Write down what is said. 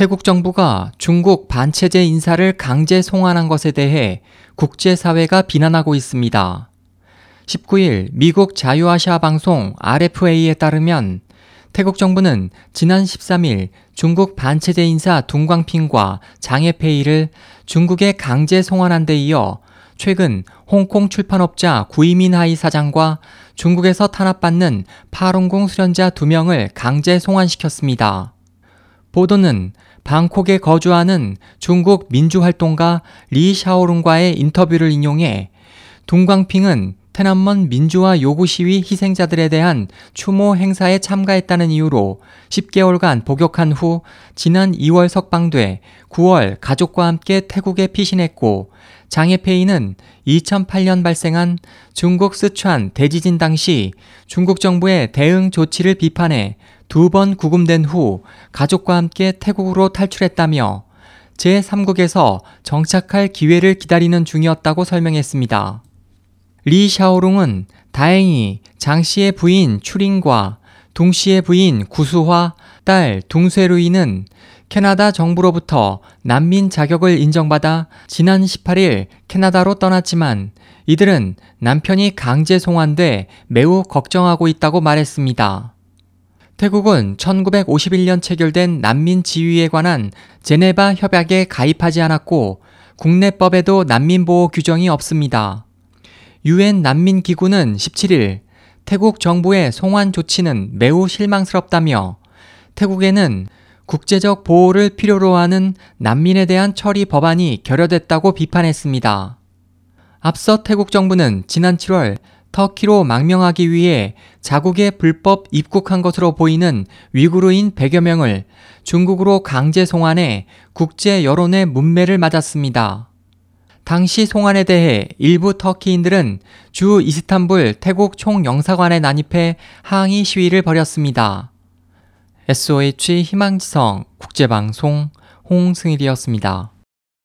태국 정부가 중국 반체제 인사를 강제 송환한 것에 대해 국제사회가 비난하고 있습니다. 19일 미국 자유아시아 방송 RFA에 따르면 태국 정부는 지난 13일 중국 반체제 인사 둥광핑과 장애페이를 중국에 강제 송환한 데 이어 최근 홍콩 출판업자 구이민하이 사장과 중국에서 탄압받는 파룬공 수련자 2명을 강제 송환시켰습니다. 보도는 방콕에 거주하는 중국 민주활동가 리 샤오룬과의 인터뷰를 인용해 동광핑은 테난먼 민주화 요구 시위 희생자들에 대한 추모 행사에 참가했다는 이유로 10개월간 복역한 후 지난 2월 석방돼 9월 가족과 함께 태국에 피신했고 장애페이는 2008년 발생한 중국 스촨 대지진 당시 중국 정부의 대응 조치를 비판해 두 번 구금된 후 가족과 함께 태국으로 탈출했다며 제3국에서 정착할 기회를 기다리는 중이었다고 설명했습니다. 리 샤오룽은 다행히 장 씨의 부인 추링과 둥 씨의 부인 구수화, 딸 둥쇠루이는 캐나다 정부로부터 난민 자격을 인정받아 지난 18일 캐나다로 떠났지만 이들은 남편이 강제 송환돼 매우 걱정하고 있다고 말했습니다. 태국은 1951년 체결된 난민 지위에 관한 제네바 협약에 가입하지 않았고 국내법에도 난민 보호 규정이 없습니다. 유엔 난민기구는 17일 태국 정부의 송환 조치는 매우 실망스럽다며 태국에는 국제적 보호를 필요로 하는 난민에 대한 처리 법안이 결여됐다고 비판했습니다. 앞서 태국 정부는 지난 7월 터키로 망명하기 위해 자국에 불법 입국한 것으로 보이는 위구르인 100여 명을 중국으로 강제 송환해 국제 여론의 문매를 맞았습니다. 당시 송환에 대해 일부 터키인들은 주 이스탄불 태국 총영사관에 난입해 항의 시위를 벌였습니다. SOH 희망지성 국제방송 홍승일이었습니다.